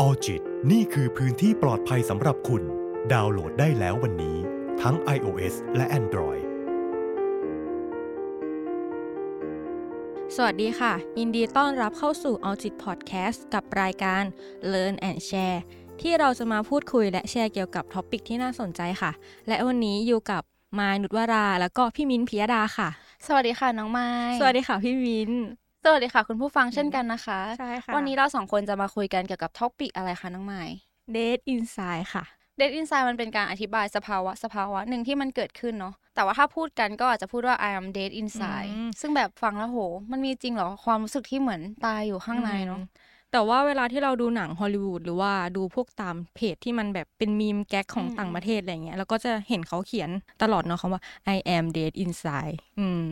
Alljit นี่คือพื้นที่ปลอดภัยสำหรับคุณ ดาวน์โหลดได้แล้ววันนี้ ทั้ง iOS และ Android สวัสดีค่ะ ยินดีต้อนรับเข้าสู่ Alljit Podcast กับรายการ Learn and Share ที่เราจะมาพูดคุยและแชร์เกี่ยวกับ topic ที่น่าสนใจค่ะ และวันนี้อยู่กับไม้นุชวรา แล้วก็พี่มิ้นพิยดาค่ะ สวัสดีค่ะน้องไม้สวัสดีค่ะพี่มิ้น สวัสดีค่ะ คุณผู้ฟังเช่นกันนะคะใช่ค่ะวันนี้เราสองคนจะมาคุยกันเกี่ยวกับ topic อะไรคะน้องไม้ Dead Inside ค่ะ dead inside มันเป็นการอธิบายสภาวะสภาวะหนึ่งที่มันเกิดขึ้นเนาะแต่ว่าถ้าพูดกันก็อาจจะพูดว่า I am dead inside อืมซึ่งแบบฟังแล้วโห มันมีจริงเหรอความรู้สึกที่เหมือนตายอยู่ข้างในเนาะอืม แต่ว่าเวลาที่เราดูหนังฮอลลีวูดหรือว่าดูพวกตามเพจที่มันแบบเป็นมีม gag ของอืมต่างประเทศอะไรเงี้ยแล้วก็จะเห็นเขาเขียนตลอดเนาะคำว่า I am dead inside อืม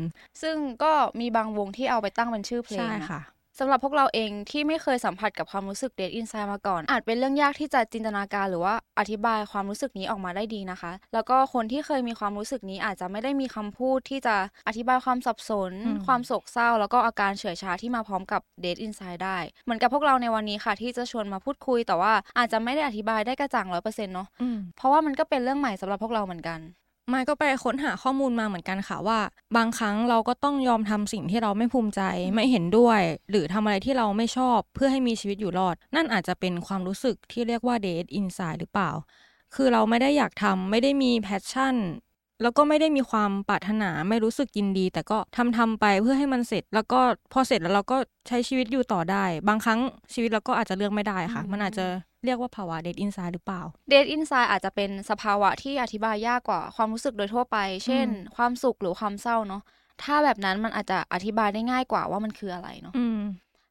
ซึ่งก็มีบางวงที่เอาไปตั้งเป็นชื่อเพลงใช่นะค่ะ สำหรับพวกเราเองที่ไม่เคยสัมผัสกับความรู้สึก dead inside มาก่อน อาจเป็นเรื่องยากที่จะจินตนาการหรือว่าอธิบายความรู้สึกนี้ออกมาได้ดีนะคะ แล้วก็คนที่เคยมีความรู้สึกนี้อาจจะไม่ได้มีคำพูดที่จะอธิบายความสับสนอืมความโศกเศร้า แล้วก็อาการเฉื่อยชาที่มาพร้อมกับ dead inside ได้ เหมือนกับพวกเราในวันนี้ค่ะ ที่จะชวนมาพูดคุย แต่ว่าอาจจะไม่ได้อธิบายได้กระจ่างร้อยเปอร์เซ็นต์เนาะอืมเพราะว่ามันก็เป็นเรื่องใหม่สำหรับพวกเราเหมือนกัน มายก็ไปค้นหาข้อมูลมาเหมือนกันค่ะว่า บางครั้งเราก็ต้องยอมทำสิ่งที่เราไม่ภูมิใจไม่เห็นด้วย หรือทำอะไรที่เราไม่ชอบเพื่อให้มีชีวิตอยู่รอด นั่นอาจจะเป็นความรู้สึกที่เรียกว่า date inside หรือเปล่า คือเราไม่ได้อยากทำไม่ได้มีแพชชั่น แล้วก็ไม่ได้มีความปรารถนาไม่รู้สึกยินดี แต่ก็ทำทำไปเพื่อให้มันเสร็จ แล้วก็พอเสร็จแล้วเราก็ใช้ชีวิตอยู่ต่อได้ บางครั้งชีวิตเราก็อาจจะเลือกไม่ได้ค่ะอืมมันอาจจะเรียกว่าภาวะ dead inside หรือเปล่า dead inside อาจจะเป็นสภาวะที่อธิบายยากกว่าความรู้สึกโดยทั่วไป เช่นอืมความสุขหรือความเศร้าเนาะถ้าแบบนั้นมันอาจจะอธิบายได้ง่ายกว่าว่ามันคืออะไรเนาะอืม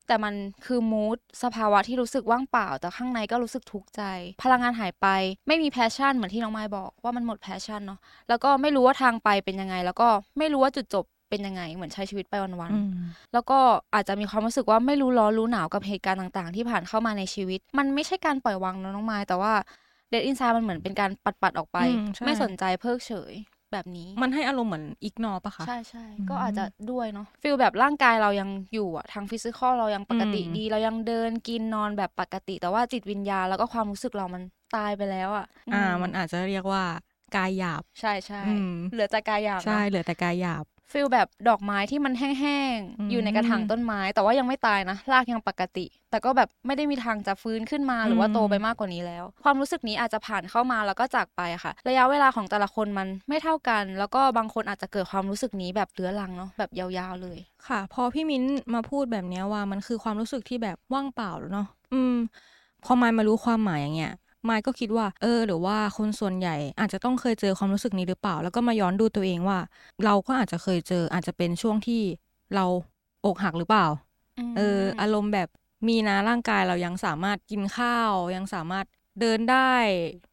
แต่มันคือ mood สภาวะที่รู้สึกว่างเปล่า แต่ข้างในก็รู้สึกทุกข์ใจ พลังงานหายไปไม่มี passion เหมือนที่น้องไม้บอกว่ามันหมด passion เนาะแล้วก็ไม่รู้ว่าทางไปเป็นยังไง แล้วก็ไม่รู้ว่าจุดจบเป็นยังไงเหมือนใช้ชีวิตไปวันๆอืมแล้วก็อาจจะมีความรู้สึกว่าไม่รู้ร้อนรู้หนาวกับเหตุการณ์ต่างๆ ที่ผ่านเข้ามาในชีวิต มันไม่ใช่การปล่อยวางนะน้องไม้แต่ว่า dead inside มันเหมือนเป็นการปัดๆออกไปอืมใช่ไม่สนใจเพิกเฉย แบบนี้มันให้อารมณ์เหมือน ignore ปะคะ ใช่ใช่อืมก็อาจจะด้วยเนาะ feel แบบร่างกายเรายังอยู่อะทาง physical เรายังปกติอืมดี เรายังเดินกินนอนแบบปกติ แต่ว่าจิตวิญญาณแล้วก็ความรู้สึกเรามันตายไปแล้วอะอ่าอืมันอาจจะเรียกว่ากายหยาบ ใช่ใช่อืมเหลือแต่กายหยาบใช่เนอะเหลือแต่กายหยาบ ฟีลแบบดอกไม้ที่มันแห้งอืมๆอยู่ในกระถางต้นไม้ แต่ว่ายังไม่ตายนะรากยังปกติ แต่ก็แบบไม่ได้มีทางจะฟื้นขึ้นมาหรือว่าโตไปมากกว่านี้แล้ว ความรู้สึกนี้อาจจะผ่านเข้ามาแล้วก็จากไปค่ะ ระยะเวลาของแต่ละคนมันไม่เท่ากัน แล้วก็บางคนอาจจะเกิดความรู้สึกนี้แบบเรื้อรังเนาะแบบยาวๆเลย ค่ะ พอพี่มิ้นมาพูดแบบเนี้ยว่ามันคือความรู้สึกที่แบบว่างเปล่าเนาะอืมพอมายมารู้ความหมายอย่างเงี้ย มายก็คิดว่า เออ หรือว่าคนส่วนใหญ่อาจจะต้องเคยเจอความรู้สึกนี้หรือเปล่า แล้วก็มาย้อนดูตัวเองว่า เราก็อาจจะเคยเจอ อาจจะเป็นช่วงที่เราอกหักหรือเปล่า เออ อารมณ์แบบมีนะร่างกายเรายังสามารถกินข้าว ยังสามารถเดินได้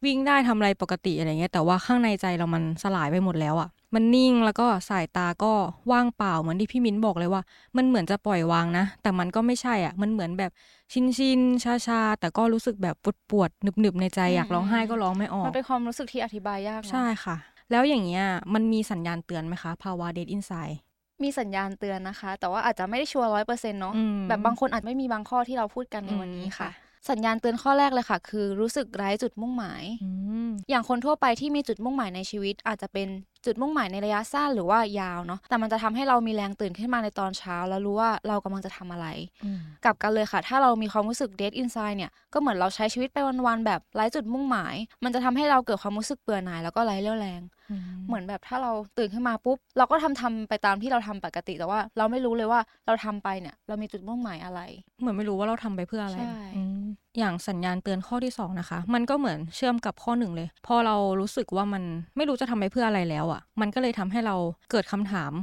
วิ่งได้ทำอะไรปกติอะไรเงี้ยแต่ว่าข้างในใจเรามันสลายไปหมดแล้วอะ่ะ มันนิ่งแล้วก็สายตาก็ว่างเปล่าเหมือนที่พี่มิ้นบอกเลยว่า มันเหมือนจะปล่อยวางนะ แต่มันก็ไม่ใช่อะ่ะ มันเหมือนแบบชินชินชาชาๆแต่ก็รู้สึกแบบปวดปวดๆหนึบหนึบๆในใจอยากร้องไห้ก็ร้องไม่ออก มันเป็นความรู้สึกที่อธิบายยากเนอะใช่ค่ะ แล้วอย่างเงี้ยมันมีสัญญาณเตือนไหมคะภาวะเดทอินไซด์มีสัญญาณเตือนนะคะ แต่ว่าอาจจะไม่ได้ชัวร์ร้อยเปอร์เซ็นต์เนาะอืมแบบบางคนอาจไม่มีบางข้อที่เราพูดกันในวันนี้อืมค่ะค่ะสัญญาณเตือนข้อแรกเลยค่ะ คือรู้สึกไร้จุดมุ่งหมายอืมอย่างคนทั่วไปที่มีจุดมุ่งหมายในชีวิต อาจจะเป็น จุดมุ่งหมายในระยะสั้นหรือว่ายาวเนาะแต่มันจะทำให้เรามีแรงตื่นขึ้นมาในตอนเช้า แล้วรู้ว่าเรากำลังจะทำอะไรอืมกลับกันเลยค่ะ ถ้าเรามีความรู้สึก dead inside เนี่ยก็เหมือนเราใช้ชีวิตไปวันๆแบบไร้จุดมุ่งหมาย มันจะทำให้เราเกิดความรู้สึกเบื่อหน่ายแล้วก็ไร้เรี่ยวแรง เหมือนแบบถ้าเราตื่นขึ้นมาปุ๊บ เราก็ทำทำไปตามที่เราทำปกติ แต่ว่าเราไม่รู้เลยว่าเราทำไปเนี่ย เรามีจุดมุ่งหมายอะไร เหมือนไม่รู้ว่าเราทำไปเพื่ออะไรใช่ อืมอย่างสัญญาณเตือนข้อที่สองนะคะ มันก็เหมือนเชื่อมกับข้อหนึ่งเลย พอเรารู้สึกว่ามันไม่รู้จะทำไปเพื่ออะไรแล้วอะ่ะ มันก็เลยทำให้เราเกิดคำถาม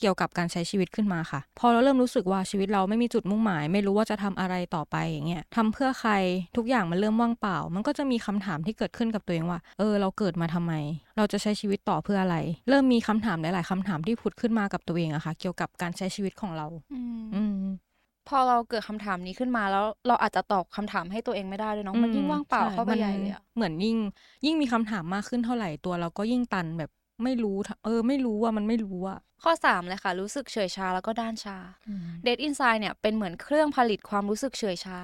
เกี่ยวกับการใช้ชีวิตขึ้นมาค่ะ พอเราเริ่มรู้สึกว่าชีวิตเราไม่มีจุดมุ่งหมาย ไม่รู้ว่าจะทำอะไรต่อไปอย่างเงี้ยทำเพื่อใครทุกอย่างมันเริ่มว่างเปล่า มันก็จะมีคำถามที่เกิดขึ้นกับตัวเองว่า เออ เราเกิดมาทำไม เราจะใช้ชีวิตต่อเพื่ออะไร เริ่มมีคำถามหลาย ๆคำถามที่ผุดขึ้นมากับตัวเองอะค่ะ เกี่ยวกับการใช้ชีวิตของเรา อืมอืม พอเราเกิดคำถามนี้ขึ้นมาแล้วเราอาจจะตอบคำถามให้ตัวเองไม่ได้ด้วยเนาะมันยิ่งว่างเปล่าใช่เข้าไปมันใหญ่เลยอะเหมือนยิ่งยิ่งมีคำถามมากขึ้นเท่าไหร่ตัวเราก็ยิ่งตันแบบไม่รู้ทเออ ไม่รู้ว่ามันไม่รู้อะข้อ 3 เลยค่ะ รู้สึกเฉอยชาแล้วก็ด้านชา Dead Inside เนี่ยเป็นเหมือนเครื่องผลิตความรู้สึกเฉยชา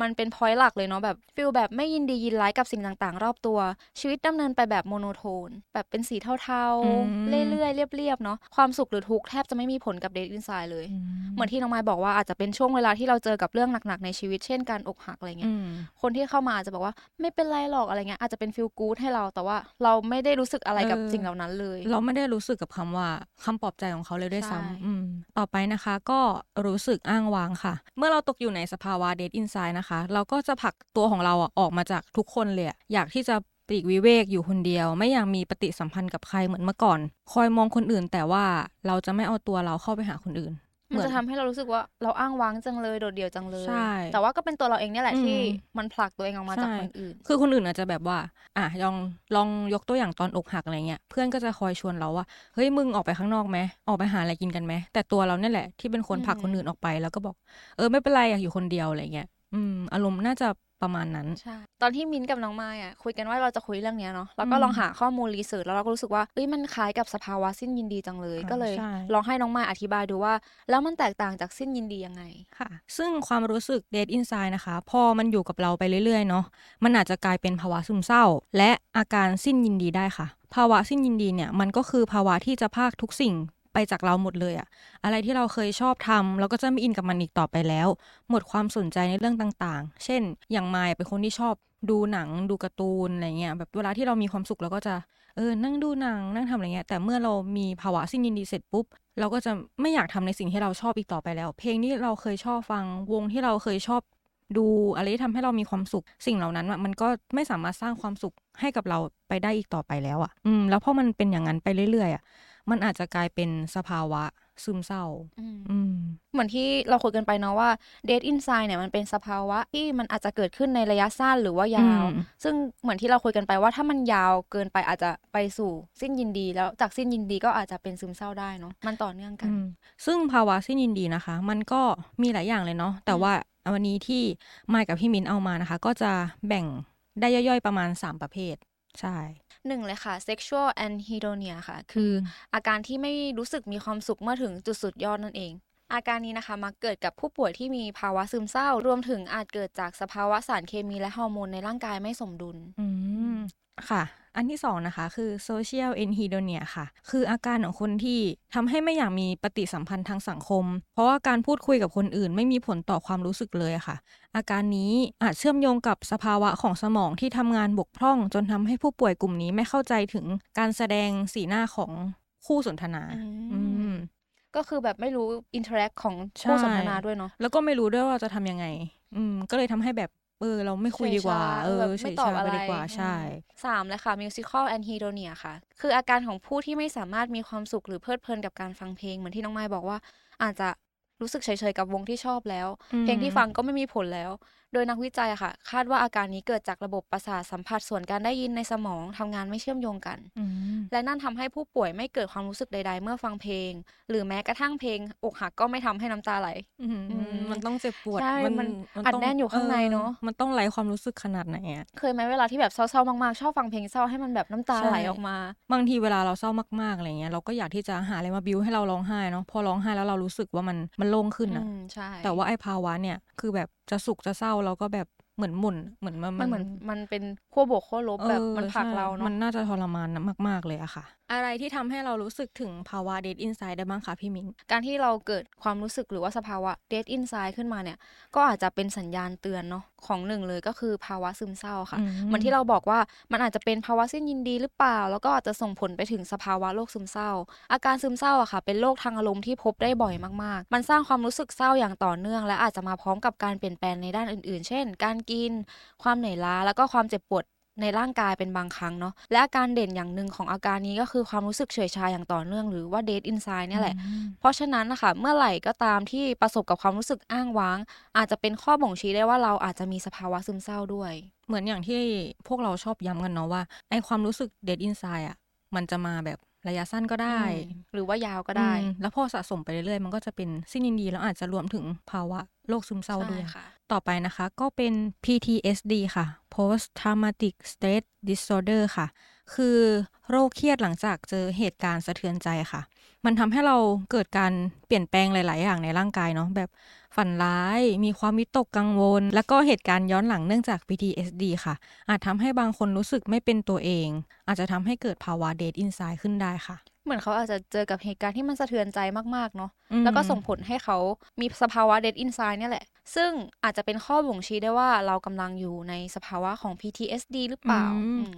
มันเป็น point หลักเลยเนาะแบบ feel แบบไม่ยินดียินร้ายกับสิ่งต่างๆ รอบตัว ชีวิตดำเนินไปแบบ monotone แบบเป็นสีเทาอืมๆเรื่อยๆ เรียบๆ เนาะความสุขหรือทุกข์แทบจะไม่มีผลกับ Dead Inside เลย เหมือนที่น้องไม้บอกว่าอาจจะเป็นช่วงเวลาที่เราเจอกับเรื่องหนักๆ ในชีวิตเช่นการอกหักอะไรเงี้ยอืมคนที่เข้ามาอาจจะบอกว่าไม่เป็นไรหรอกอะไรเงี้ยอาจจะเป็น feel good ให้เราแต่ว่าเราไม่ได้รู้สึกอะไรกับเออสิ่งเหล่านั้นเลย เราไม่ได้รู้สึกกับคำว่าคำปลอบใจของเขาเลยด้วยใช่ซ้ำอืมต่อไปนะคะ ก็รู้สึกอ้างว้างค่ะ เมื่อเราตกอยู่ในสภาวะเดทอินไซด์นะคะ เราก็จะผลักตัวของเราอะออกมาจากทุกคนเลยอะอยากที่จะปลีกวิเวกอยู่คนเดียว ไม่อยากมีปฏิสัมพันธ์กับใครเหมือนเมื่อก่อน คอยมองคนอื่น แต่ว่าเราจะไม่เอาตัวเราเข้าไปหาคนอื่นมันจะทำให้เรารู้สึกว่าเราอ้างว้างจังเลยโดดเดี่ยวจังเลยใช่แต่ว่าก็เป็นตัวเราเองเนี่ยแหละอืมที่มันผลักตัวเองออกมาจากใช่คนอื่น คือคนอื่นอาจจะแบบว่า อะลองลองยกตัวอย่างตอนอกหักอะไรเงี้ย เพื่อนก็จะคอยชวนเราว่า เฮ้ยมึงออกไปข้างนอกไหมออกไปหาอะไรกินกันไหม แต่ตัวเราเนี่ยแหละที่เป็นคนผลักอืมคนอื่นออกไปแล้วก็บอก เออไม่เป็นไรอยากอยู่คนเดียวอะไรเงี้ย อืมอารมณ์น่าจะประมาณนั้นใช่ตอนที่มิ้นท์กับน้องไม้อะคุยกันว่าเราจะคุยเรื่องเนี้ยเนาะแล้วก็อืมลองหาข้อมูลรีเสิร์ชแล้วเราก็รู้สึกว่าเอ้ยมันคล้ายกับสภาวะสิ้นยินดีจังเลยอ่าก็เลยใช่ลองให้น้องไม้อธิบายดูว่า แล้วมันแตกต่างจากสิ้นยินดียังไงค่ะ ซึ่งความรู้สึกเดทอินไซด์นะคะ พอมันอยู่กับเราไปเรื่อยๆเนาะมันอาจจะกลายเป็นภาวะซึมเศร้า และอาการสิ้นยินดีได้ค่ะ ภาวะสิ้นยินดีเนี่ยมันก็คือภาวะที่จะพากทุกสิ่ง ไปจากเราหมดเลยอะอะไรที่เราเคยชอบทำเราก็จะไม่อินกับมันอีกต่อไปแล้ว หมดความสนใจในเรื่องต่างๆ เช่น อย่างมายเป็นคนที่ชอบดูหนังดูการ์ตูนอะไรเงี้ยแบบเวลาที่เรามีความสุขเราก็จะเออนั่งดูหนังนั่งทำอะไรเงี้ยแต่เมื่อเรามีภาวะสิ้นยินดีเสร็จปุ๊บเราก็จะไม่อยากทำในสิ่งที่เราชอบอีกต่อไปแล้ว เพลงที่เราเคยชอบฟังวงที่เราเคยชอบดูอะไรที่ทำให้เรามีความสุข สิ่งเหล่านั้นมันก็ไม่สามารถสร้างความสุขให้กับเราไปได้อีกต่อไปแล้วอะ อืม แล้วพอมันเป็นอย่างนั้นไปเรื่อยๆอะ มันอาจจะกลายเป็นสภาวะซึมเศร้าอืมเหมือนที่เราคุยกันไปเนาะว่า Dead Inside เนี่ยมันเป็นสภาวะที่มันอาจจะเกิดขึ้นในระยะสั้นหรือว่ายาวอืมซึ่งเหมือนที่เราคุยกันไปว่าถ้ามันยาวเกินไปอาจจะไปสู่สิ้นยินดี แล้วจากสิ้นยินดีก็อาจจะเป็นซึมเศร้าได้เนาะมันต่อเนื่องกันอืมซึ่งภาวะสิ้นยินดีนะคะ มันก็มีหลายอย่างเลยเนาะแต่ว่าวันนี้ที่มายกับพี่มินเอามานะคะ ก็จะแบ่งได้ย่อยๆประมาณ 3 ประเภท ใช่ หนึ่งเลยค่ะ sexual anhedonia ค่ะ คือออาการที่ไม่รู้สึกมีความสุขเมื่อถึงจุดสุดยอดนั่นเอง อาการนี้นะคะมักเกิดกับผู้ป่วยที่มีภาวะซึมเศร้า รวมถึงอาจเกิดจากสภาวะสารเคมีและฮอร์โมนในร่างกายไม่สมดุล อืม ค่ะ อันที่สองนะคะคือ social anhedonia ค่ะ คืออาการของคนที่ทำให้ไม่อยากมีปฏิสัมพันธ์ทางสังคม เพราะว่าการพูดคุยกับคนอื่น ไม่มีผลต่อความรู้สึกเลยอะค่ะ อาการนี้อาจเชื่อมโยงกับสภาวะของสมองที่ทำงานบกพร่อง จนทำให้ผู้ป่วยกลุ่มนี้ไม่เข้าใจถึงการแสดงสีหน้าของคู่สนทนาอืมอืมก็คือแบบไม่รู้ interact ของใช่คู่สนทนาด้วยเนาะแล้วก็ไม่รู้ด้วยว่าจะทำยังไง อืมก็เลยทำให้แบบ เออเราไม่คุยดีกว่า เออแบบเฉไม่ยตอบชาอะไปไรดีกว่าใช่อืมสามเลยค่ะ musical anhedonia ค่ะ คืออาการของผู้ที่ไม่สามารถมีความสุขหรือเพลิดเพลินกับการฟังเพลงเหมือนที่น้องไม้บอกว่า อาจจะรู้สึกเฉยๆกับวงที่ชอบแล้วอืมเพลงที่ฟังก็ไม่มีผลแล้ว โดยนักวิจัยอะค่ะ คาดว่าอาการนี้เกิดจากระบบประสาทสัมผัสส่วนการได้ยินในสมองทำงานไม่เชื่อมโยงกันอืมและนั่นทำให้ผู้ป่วยไม่เกิดความรู้สึกใด ๆ เมื่อฟังเพลง หรือแม้กระทั่งเพลง อกหักก็ไม่ทำให้น้ำตาไหลอืมอืมมันต้องเจ็บปวดใช่มันอัดต้งแน่นอยู่ข้างในเนอะออมันต้องไร้ความรู้สึกขนาดไหนอะเคยไหมเวลาที่แบบเศร้าๆมากๆชอบฟังเพลงเศร้าให้มันแบบน้ำตาใช่ไหลออกมา บางทีเวลาเราเศร้ามากๆอะไรเงี้ยเราก็อยากที่จะหาอะไรมาบิวให้เราร้องไห้เนาะพอร้องไห้แล้วเรารู้สึกว่ามันมันโล่งขึ้นอะอืมใช่แต่ว่าไอ้ภาวะเนี่ยคือแบบจะสุขจะเศร้าเราก็แบบเหมือนหมุนเหมือนมันมันเหมือนมันเป็นขั้วบวกขั้วลบแบบออมันผลักใช่เรามัเนาะนน่าจะทรมานมาก ๆเลยอะค่ะ อะไรที่ทำให้เรารู้สึกถึงภาวะ dead inside ได้บ้างคะพี่มิ้นการที่เราเกิดความรู้สึกหรือว่าสภาวะ dead inside ขึ้นมาเนี่ย ก็อาจจะเป็นสัญญาณเตือนเนาะของหนึ่งเลยก็คือภาวะซึมเศร้าค่ะอืมเหมือนที่เราบอกว่ามันอาจจะเป็นภาวะสิ้นยินดีหรือเปล่า แล้วก็อาจจะส่งผลไปถึงสภาวะโรคซึมเศร้า อาการซึมเศร้าอะค่ะ เป็นโรคทางอารมณ์ที่พบได้บ่อยมากๆ มันสร้างความรู้สึกเศร้าอย่างต่อเนื่อง และอาจจะมาพร้อมกับการเปลี่ยนแปลงในด้านอื่น ๆ เช่น การกิน ความเหนื่อยล้าแล้วก็ความเจ็บปวด ในร่างกายเป็นบางครั้งเนาะและอาการเด่นอย่างหนึ่งของอาการนี้ก็คือความรู้สึกเฉยชาอย่างต่อเนื่องหรือว่า dead inside เนี่ยแหละอืมเพราะฉะนั้นนะคะเมื่อไหร่ก็ตามที่ประสบกับความรู้สึกอ้างว้าง อาจจะเป็นข้อบ่งชี้ได้ว่าเราอาจจะมีสภาวะซึมเศร้าด้วย เหมือนอย่างที่พวกเราชอบย้ำกันเนาะว่าไอความรู้สึก dead inside อะมันจะมาแบบ ระยะสั้นก็ได้อืมหรือว่ายาวก็ได้อืมแล้วพอสะสมไปเรื่อยๆ มันก็จะเป็นสิ้นยินดีแล้วอาจจะรวมถึงภาวะโรคซึมเศร้าด้วยใช่ค่ะต่อไปนะคะ ก็เป็น PTSD ค่ะ Post Traumatic Stress Disorder ค่ะ คือโรคเครียดหลังจากเจอเหตุการณ์สะเทือนใจค่ะ มันทำให้เราเกิดการเปลี่ยนแปลงหลาย ๆ อย่างในร่างกายเนาะแบบ ฝันร้าย มีความวิตกกังวล แล้วก็เหตุการณ์ย้อนหลังเนื่องจาก PTSD ค่ะ อาจทำให้บางคนรู้สึกไม่เป็นตัวเอง อาจจะทำให้เกิดภาวะ Dead Inside ขึ้นได้ค่ะเหมือนเขาอาจจะเจอกับเหตุการณ์ที่มันสะเทือนใจมาก ๆ เนาะอืมแล้วก็ส่งผลให้เขามีสภาวะ dead inside เนี่ยแหละ ซึ่งอาจจะเป็นข้อบ่งชี้ได้ว่าเรากำลังอยู่ในสภาวะของ PTSD หรือเปล่าอืมอืม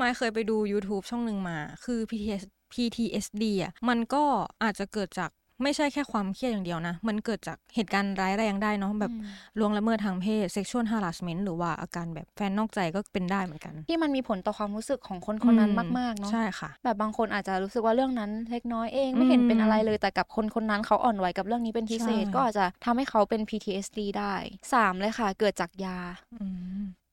มายเคยไปดู YouTube ช่องหนึ่งมา คือ PTS PTSD อะ มันก็อาจจะเกิดจาก ไม่ใช่แค่ความเครียดอย่างเดียวนะ มันเกิดจากเหตุการณ์ร้ายแรงได้เนาะแบบอืมล่วงละเมิดทางเพศ sexual harassment หรือว่าอาการแบบแฟนนอกใจก็เป็นได้เหมือนกัน ที่มันมีผลต่อความรู้สึกของคนคนนั้นอืมากๆเนาะใช่ค่ะ แบบบางคนอาจจะรู้สึกว่าเรื่องนั้นเล็กน้อยเองไม่เห็นอืมเป็นอะไรเลยแต่กับคนคนนั้นเขาอ่อนไหวกับเรื่องนี้เป็นพิเศษใช่ก็อาจจะทำให้เขาเป็น PTSD ได้สามเลยค่ะ เกิดจากยา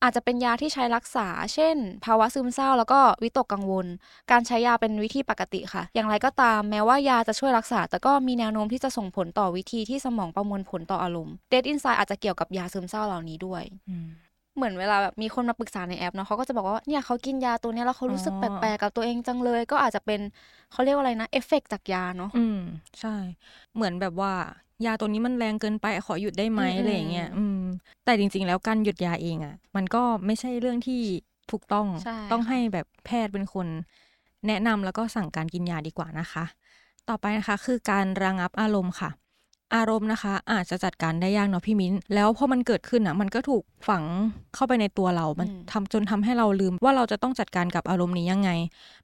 อืมอาจจะเป็นยาที่ใช้รักษา เช่น ภาวะซึมเศร้าแล้วก็วิตกกังวล การใช้ยาเป็นวิธีปกติค่ะ อย่างไรก็ตามแม้ว่ายาจะช่วยรักษา แต่ก็มีแนวโน้มที่จะส่งผลต่อวิธีที่สมองประมวลผลต่ออารมณ์ Dead Inside อาจจะเกี่ยวกับยาซึมเศร้าเหล่านี้ด้วยอืมเหมือนเวลาแบบมีคนมาปรึกษาในแอปเนาะเขาก็จะบอกว่าเนี่ยเขากินยาตัวเนี้ยแล้วเขารู้สึกอ๋แปอลกๆกับตัวเองจังเลย ก็อาจจะเป็นเขาเรียกว่าอะไรนะเอฟเฟกจากยาเนาะอืมใช่ เหมือนแบบว่ายาตัวนี้มันแรงเกินไปขอหยุดได้ไหมอืมอะไรอย่างเงี้ยอืม แต่จริง ๆ แล้วการหยุดยาเองอะ มันก็ไม่ใช่เรื่องที่ถูกต้องใช่ต้องค่ะให้แบบแพทย์เป็นคน แนะนำแล้วก็สั่งการกินยาดีกว่านะคะ ต่อไปนะคะ คือการระงับอารมณ์ค่ะ อารมณ์นะคะ อาจจะจัดการได้ยากเนาะพี่มิ้น แล้วพอมันเกิดขึ้นอะ มันก็ถูกฝังเข้าไปในตัวเรา มันอืมทำจนทำให้เราลืม ว่าเราจะต้องจัดการกับอารมณ์นี้ยังไง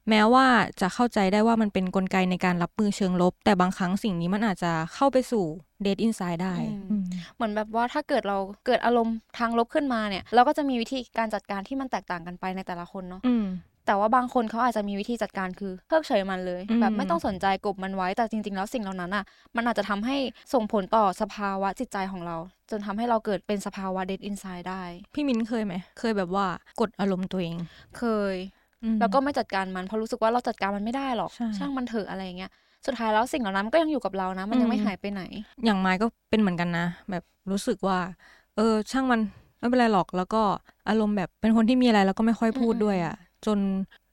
แม้ว่าจะเข้าใจได้ว่ามันเป็นกลไกในการรับมือเชิงลบ แต่บางครั้งสิ่งนี้มันอาจจะเข้าไปสู่ dead inside ได้อืมอืม เหมือนแบบว่าถ้าเกิดเราเกิดอารมณ์ทางลบขึ้นมาเนี่ย เราก็จะมีวิธีการจัดการที่มันแตกต่างกันไปในแต่ละคนเนาะอืมแต่ว่าบางคนเขาอาจจะมีวิธีจัดการคือเพิกเฉยมันเลยอืมแบบไม่ต้องสนใจกบมันไว้แต่จริง ๆ แล้วสิ่งเหล่านั้นอะ มันอาจจะทำให้ส่งผลต่อสภาวะจิตใจของเรา จนทำให้เราเกิดเป็นสภาวะ dead inside ได้ พี่มิ้นเคยไหม เคยแบบว่ากดอารมณ์ตัวเอง เคยอืมแล้วก็ไม่จัดการมันเพราะรู้สึกว่าเราจัดการมันไม่ได้หรอกใช่ช่างมันเถอะอะไรอย่างเงี้ย สุดท้ายแล้วสิ่งเหล่านั้นมันก็ยังอยู่กับเรานะ มันยังไม่อืมหายไปไหน อย่างไม้ก็เป็นเหมือนกันนะ แบบรู้สึกว่า เออ ช่างมันไม่เป็นไรหรอกแล้วก็อารมณ์แบบเป็นคนที่มีอะไรแล้วก็ไม่ค่อยพูดอืมด้วยอะ่ะ จน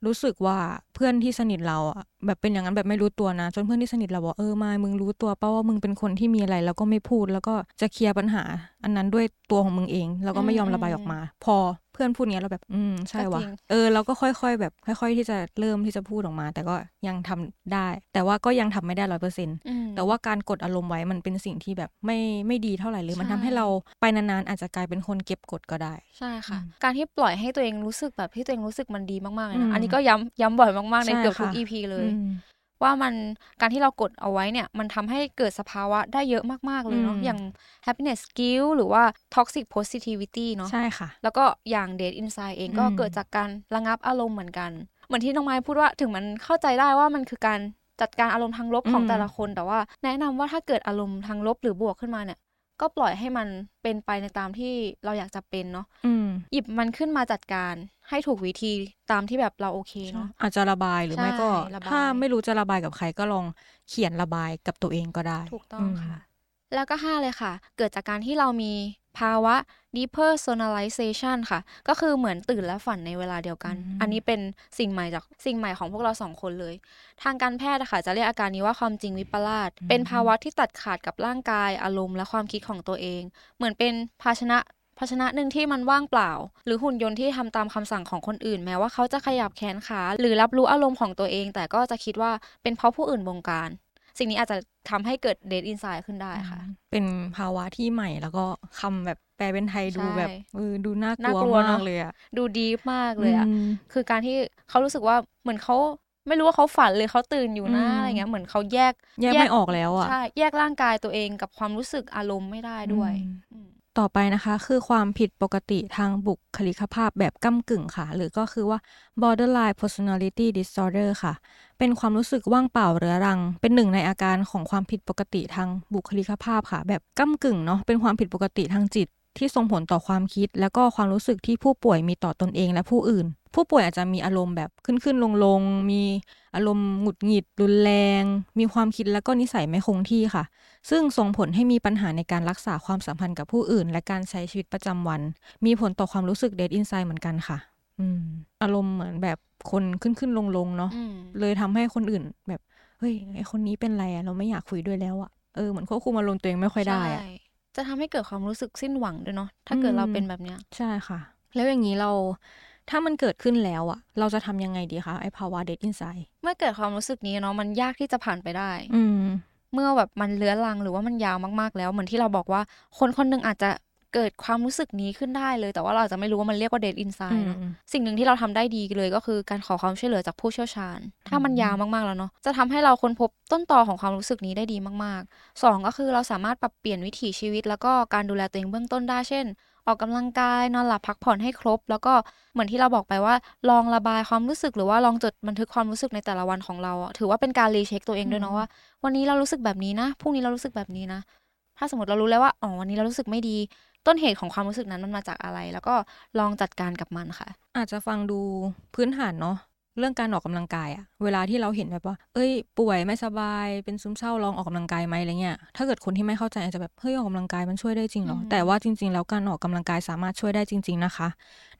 รู้สึกว่าเพื่อนที่สนิทเราอะ่ะแบบเป็นอย่างนั้นแบบไม่รู้ตัวนะ จนเพื่อนที่สนิทเราบอกเออมายมึงรู้ตัวเป้าว่ามึงเป็นคนที่มีอะไรแล้วก็ไม่พูดแล้วก็จะเคลียร์ปัญหา อันนั้นด้วยตัวของมึงเอง แล้วก็ไม่ยอมระบายออกมา พอ เพื่อนพูดเนี้ยเราแบบ อืมใช่ก็วะจริงเออเราก็ค่อยๆ แบบ ค่อย ๆ ที่จะเริ่มที่จะพูดออกมา แต่ก็ยังทำได้ แต่ว่าก็ยังทำไม่ได้ร้อยเปอร์เซ็นต์อืมแต่ว่าการกดอารมณ์ไว้มันเป็นสิ่งที่แบบไม่ไม่ดีเท่าไหร่เลยมันใช่ทำให้เราไปนานๆอาจจะกลายเป็นคนเก็บกดก็ได้ ใช่ค่ะอืมการที่ปล่อยให้ตัวเองรู้สึกแบบที่ตัวเองรู้สึกมันดีมากๆเลยอืนะมอันนี้ก็ย้ำย้ำบ่อยมากๆในใช่เกือบทุกค่ะ EP เลยอืม ว่ามันการที่เรากดเอาไว้เนี่ย มันทำให้เกิดสภาวะได้เยอะมาก ๆ เลยเนาะอืมอย่าง happiness skill หรือว่า toxic positivity เนาะใช่ค่ะ แล้วก็อย่าง dead inside เองก็อืมเกิดจากการระงับอารมณ์เหมือนกัน เหมือนที่น้องไม้พูดว่าถึงมันเข้าใจได้ว่ามันคือการจัดการอารมณ์ทางลบของอืมแต่ละคน แต่ว่าแนะนำว่าถ้าเกิดอารมณ์ทางลบหรือบวกขึ้นมาเนี่ย ก็ปล่อยให้มันเป็นไปในตามที่เราอยากจะเป็นเนาะอืมหยิบมันขึ้นมาจัดการให้ถูกวิธีตามที่แบบเราโอเคเนาะอาจจะระบายหรือไม่ก็ใช่ระบายถ้าไม่รู้จะระบายกับใครก็ลองเขียนระบายกับตัวเองก็ได้ ถูกต้องค่ะ แล้วก็ห้าเลยค่ะ เกิดจากการที่เรามี ภาวะ depersonalization ค่ะ ก็คือเหมือนตื่นและฝันในเวลาเดียวกันอืมอันนี้เป็นสิ่งใหม่จากสิ่งใหม่ของพวกเราสองคนเลย ทางการแพทย์อะค่ะจะเรียกอาการนี้ว่าความจริงวิปลาส เป็นภาวะที่ตัดขาดกับร่างกาย อารมณ์และความคิดของตัวเอง เหมือนเป็นภาชนะภาชนะหนึ่งที่มันว่างเปล่า หรือหุ่นยนต์ที่ทำตามคำสั่งของคนอื่น แม้ว่าเขาจะขยับแขนขา หรือรับรู้อารมณ์ของตัวเอง แต่ก็จะคิดว่าเป็นเพราะผู้อื่นบงการ สิ่งนี้อาจจะทำให้เกิด dead inside ขึ้นได้ค่ะ เป็นภาวะที่ใหม่แล้วก็คำแบบแปลเป็นไทยดูใช่แบบเออดูน่ากน่าลัวกลัวมาเนกอะเลยอะดูดีมากเลยอะอืมคือการที่เขารู้สึกว่าเหมือนเขาไม่รู้ว่าเขาฝันเลยเขาตื่นอยู่นะอืมอะไรเงี้ยเหมือนเขาแยก แยกไม่ออกแล้วอะใช่แยกร่างกายตัวเองกับความรู้สึกอารมณ์ไม่ได้ด้วยอืมอืม ต่อไปนะคะคือความผิดปกติทางบุคลิกภาพแบบก้ากึ่งค่ะ หรือก็คือว่า borderline personality disorder ค่ะ เป็นความรู้สึกว่างเปล่าเรื้อรัง เป็นหนึ่งในอาการของความผิดปกติทางบุคลิกภาพค่ะ แบบก้ากึ่งเนาะเป็นความผิดปกติทางจิต ที่ส่งผลต่อความคิด แล้วก็ความรู้สึกที่ผู้ป่วยมีต่อตนเองและผู้อื่น ผู้ป่วยอาจจะมีอารมณ์แบบขึ้นขึ้นลงลงๆมีอารมณ์หงุดหงิด รุนแรง มีความคิดแล้วก็นิสัยไม่คงที่ค่ะ ซึ่งส่งผลให้มีปัญหาในการรักษาความสัมพันธ์กับผู้อื่น และการใช้ชีวิตประจำวัน มีผลต่อความรู้สึกเด d อินไซด์เหมือนกันค่ะ อืม อารมณ์เหมือนแบบคนขึ้นขึ้นลงลงๆเนาะอืมเลยทำให้คนอื่นแบบเฮ้ยไอคนนี้เป็นไรอะเราไม่อยากคุยด้วยแล้วอะเออเหมือนควบคุมอารมณ์ตัวเองไม่ค่อยได้อะใช่ จะทำให้เกิดความรู้สึกสิ้นหวังด้วยเนาะถ้าเกิดเราเป็นแบบเนี้ยใช่ค่ะ แล้วอย่างนี้เราถ้ามันเกิดขึ้นแล้วอะเราจะทำยังไงดีคะไอ้ภาวะ Dead Insideเมื่อเกิดความรู้สึกนี้เนาะมันยากที่จะผ่านไปได้ อืมเมื่อแบบมันเรื้อรังหรือว่ามันยาวมากๆแล้ว เหมือนที่เราบอกว่าคนคนหนึ่งอาจจะ เกิดความรู้สึกนี้ขึ้นได้เลย แต่ว่าเราอาจจะไม่รู้ว่ามันเรียกว่า Dead Inside เนาะอืมสิ่งหนึ่งที่เราทำได้ดีเลยก็คือการขอความช่วยเหลือจากผู้เชี่ยวชาญ ถ้ามันยาวมากๆแล้วเนาะจะทำให้เราค้นพบต้นตอของความรู้สึกนี้ได้ดีมากๆสองก็คือเราสามารถปรับเปลี่ยนวิถีชีวิต แล้วก็การดูแลตัวเองเบื้องต้นได้เช่น ออกกำลังกายนอนหลับพักผ่อนให้ครบ แล้วก็เหมือนที่เราบอกไปว่า ลองระบายความรู้สึกหรือว่าลองจดบันทึกความรู้สึกในแต่ละวันของเราอะถือว่าเป็นการรีเช็คตัวเองด้วยเนาะว่าวันนี้เรารู้สึกแบบนี้นะพรุ่งนี้เรารู้สึกแบบนี้นะถ้าสมมติเรารู้แล้วว่าอ๋อวันนี้เรารู้สึกไม่ดี ต้นเหตุของความรู้สึกนั้นมันมาจากอะไร แล้วก็ลองจัดการกับมันค่ะ อาจจะฟังดูพื้นฐานเนาะเรื่องการออกกำลังกายอะเวลาที่เราเห็นแบบว่า เอ้ย ป่วยไม่สบาย เป็นซึมเศร้าลองออกกำลังกายไหมอะไรเงี้ย ถ้าเกิดคนที่ไม่เข้าใจอาจจะแบบ เฮ้ยออกกำลังกายมันช่วยได้จริงเหรออืมแต่ว่าจริง ๆ แล้วการออกกำลังกายสามารถช่วยได้จริง ๆนะคะ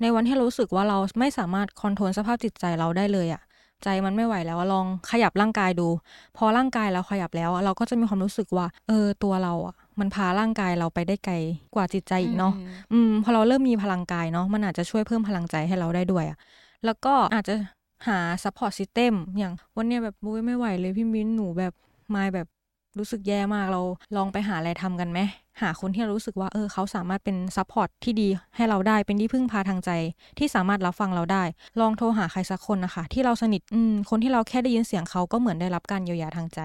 ในวันที่เรารู้สึกว่าเราไม่สามารถคอนโทรลสภาพจิตใจเราได้เลยอะ ใจมันไม่ไหวแล้วอะลองขยับร่างกายดู พอร่างกายเราขยับแล้วอะเราก็จะมีความรู้สึกว่า เออตัวเราอะมันพาร่างกายเราไปได้ไกลกว่าจิตใจอีกเนาะอืมอืมพอเราเริ่มมีพลังกายเนาะมันอาจจะช่วยเพิ่มพลังใจให้เราได้ด้วยอะแล้วก็อาจจะหา support system อย่างวันเนี้ยแบบบุ้ยไม่ไหวเลยพี่มิ้นหนูแบบมาแบบรู้สึกแย่มากเราลองไปหาอะไรทำกันไหม หาคนที่เรารู้สึกว่าเออเขาสามารถเป็น support ที่ดีให้เราได้เป็นที่พึ่งพาทางใจ ที่สามารถรับฟังเราได้ ลองโทรหาใครสักคนนะคะที่เราสนิทอืมคนที่เราแค่ได้ยินเสียงเขาก็เหมือนได้รับการเยียวยาทางใจ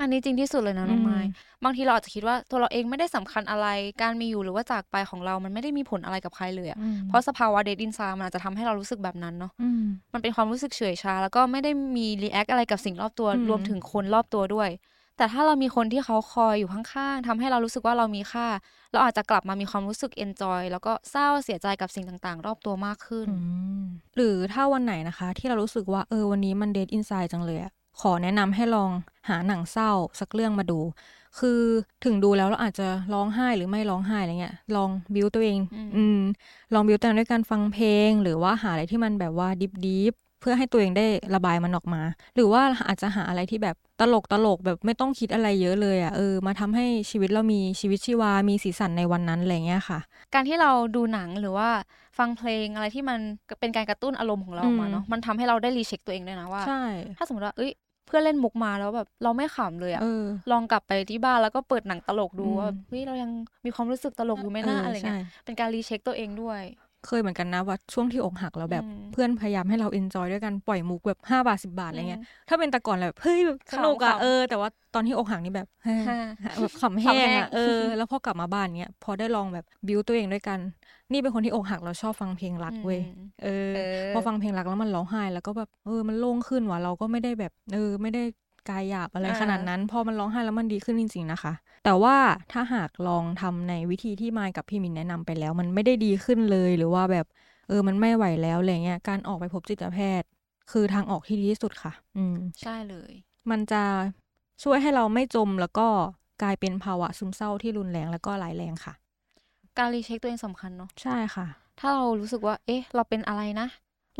อันนี้จริงที่สุดเลยนะน้องอืมไม้บางทีเราอาจจะคิดว่าตัวเราเองไม่ได้สำคัญอะไร การมีอยู่หรือว่าจากไปของเรา มันไม่ได้มีผลอะไรกับใครเลยอะอืมเพราะสภาวะ Dead Inside มันอาจจะทำให้เรารู้สึกแบบนั้นเนาะอืมมันเป็นความรู้สึกเฉื่อยชา แล้วก็ไม่ได้มี react อะไรกับสิ่งรอบตัวอืมรวมถึงคนรอบตัวด้วย แต่ถ้าเรามีคนที่เขาคอยอยู่ข้างๆทำให้เรารู้สึกว่าเรามีค่า เราอาจจะกลับมามีความรู้สึก enjoy แล้วก็เศร้าเสียใจกับสิ่งต่างๆ รอบตัวมากขึ้นอืมหรือถ้าวันไหนนะคะ ที่เรารู้สึกว่าเออวันนี้มัน Dead Inside จังเลยอะขอแนะนำให้ลองหาหนังเศร้าสักเรื่องมาดู คือถึงดูแล้วเราอาจจะร้องไห้หรือไม่ร้องไห้อะไรเงี้ย ลองบิวตัวเอง อืมอืมลองบิวตัวเองด้วยการฟังเพลง หรือว่าหาอะไรที่มันแบบว่า deep deep เพื่อให้ตัวเองได้ระบายมันออกมา หรือว่าอาจจะหาอะไรที่แบบตลกตลกแบบไม่ต้องคิดอะไรเยอะเลยอะเออมาทำให้ชีวิตเรามีชีวิตชีวา มีสีสันในวันนั้นอะไรเงี้ยค่ะ การที่เราดูหนังหรือว่าฟังเพลงอะไรที่มันเป็นการกระตุ้นอารมณ์ของเราออกมาเนาะมันทำให้เราได้รีเช็คตัวเองด้วยนะว่าใช่ถ้าสมมติว่าเอ้ยเพื่อนเล่นมุกมาแล้วแบบเราไม่ขำเลยอะเออลองกลับไปที่บ้านแล้วก็เปิดหนังตลกดูอืมว่าเฮ้ยเรายังมีความรู้สึกตลกอยู่ไหมนะอะไรเงี้ยใช่เป็นการรีเช็คตัวเองด้วย เคยเหมือนกันนะว่าช่วงที่อกหักแล้วแบบอืมเพื่อนพยายามให้เราเอนจอยด้วยกันปล่อยมุกแบบห้าบาทสิบาทอะไรเงี้ยอืมถ้าเป็นแต่ก่อนแบบเฮ้ยแบบสนุกอะขำๆเออแต่ว่าตอนที่อกหักนี่แบบเฮ้ยฮ่าแบบขำแห้งขำแห้งอะเออ แล้วพอกลับมาบ้านเนี้ยพอได้ลองแบบบิวตัวเองด้วยกัน นี่เป็นคนที่อกหักเราชอบฟังเพลงรักเว้ยอืมเออเออ พอฟังเพลงรักแล้วมันร้องไห้แล้วก็แบบเออมันโล่งขึ้นว่ะเราก็ไม่ได้แบบ เออไม่ได้ กายหยาบอะไรอ่าขนาดนั้น พอมันร้องไห้แล้วมันดีขึ้นจริง ๆนะคะ แต่ว่าถ้าหากลองทำในวิธีที่มายกับพี่มินแนะนำไปแล้ว มันไม่ได้ดีขึ้นเลยหรือว่าแบบเออมันไม่ไหวแล้วอะไรเงี้ยการออกไปพบจิตแพทย์ คือทางออกที่ดีที่สุดค่ะ อืมใช่เลย มันจะช่วยให้เราไม่จมแล้วก็กลายเป็นภาวะซึมเศร้าที่รุนแรงแล้วก็ร้ายแรงค่ะ การรีเช็คตัวเองสำคัญเนาะใช่ค่ะ ถ้าเรารู้สึกว่า เอ๊ะ เราเป็นอะไรนะ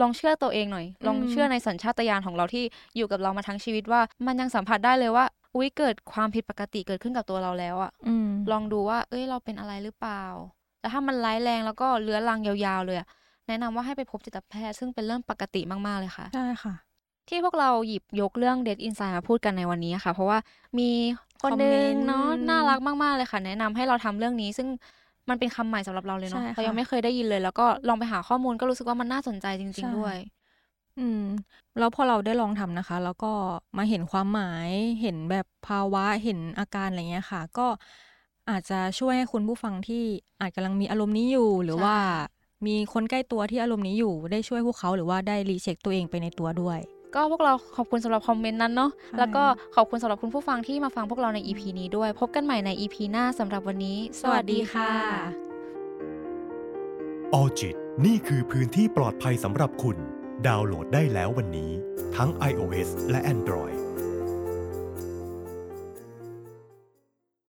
ลองเชื่อตัวเองหน่อย ลองอืมเชื่อในสัญชาตญาณของเราที่อยู่กับเรามาทั้งชีวิตว่า มันยังสัมผัสได้เลยว่า อุ๊ยเกิดความผิดปกติเกิดขึ้นกับตัวเราแล้วอะอืมลองดูว่า เอ้ยเราเป็นอะไรหรือเปล่า แต่ถ้ามันร้ายแรงแล้วก็เลื้อรังยาวๆเลยอะแนะนำว่าให้ไปพบจิตแพทย์ซึ่งเป็นเรื่องปกติมากๆเลยค่ะใช่ค่ะ ที่พวกเราหยิบยกเรื่อง Dead Inside มาพูดกันในวันนี้ค่ะ เพราะว่ามีคนคอมหเมนึนงต์เนาะน่ารักมากๆเลยค่ะ แนะนำให้เราทำเรื่องนี้ซึ่ง มันเป็นคำใหม่สำหรับเราเลยเนาะใช่ค่ะเรายังไม่เคยได้ยินเลย แล้วก็ลองไปหาข้อมูลก็รู้สึกว่ามันน่าสนใจจริงใช่ๆด้วย อืม แล้วพอเราได้ลองทำนะคะ แล้วก็มาเห็นความหมาย เห็นแบบภาวะเห็นอาการอะไรเงี้ยค่ะ ก็อาจจะช่วยให้คุณผู้ฟังที่อาจกำลังมีอารมณ์นี้อยู่ หรือใช่ว่ามีคนใกล้ตัวที่อารมณ์นี้อยู่ ได้ช่วยพวกเขาหรือว่าได้รีเช็คตัวเองไปในตัวด้วย ก็พวกเราขอบคุณสำหรับคอมเมนต์นั้นเนาะใช่แล้วก็ขอบคุณสำหรับคุณผู้ฟังที่มาฟังพวกเราใน EP นี้ด้วย พบกันใหม่ใน EP หน้าสำหรับวันนี้ สวัสดีค่ะออจิตนี่คือพื้นที่ปลอดภัยสำหรับคุณ ดาวน์โหลดได้แล้ววันนี้ ทั้ง iOS และ Android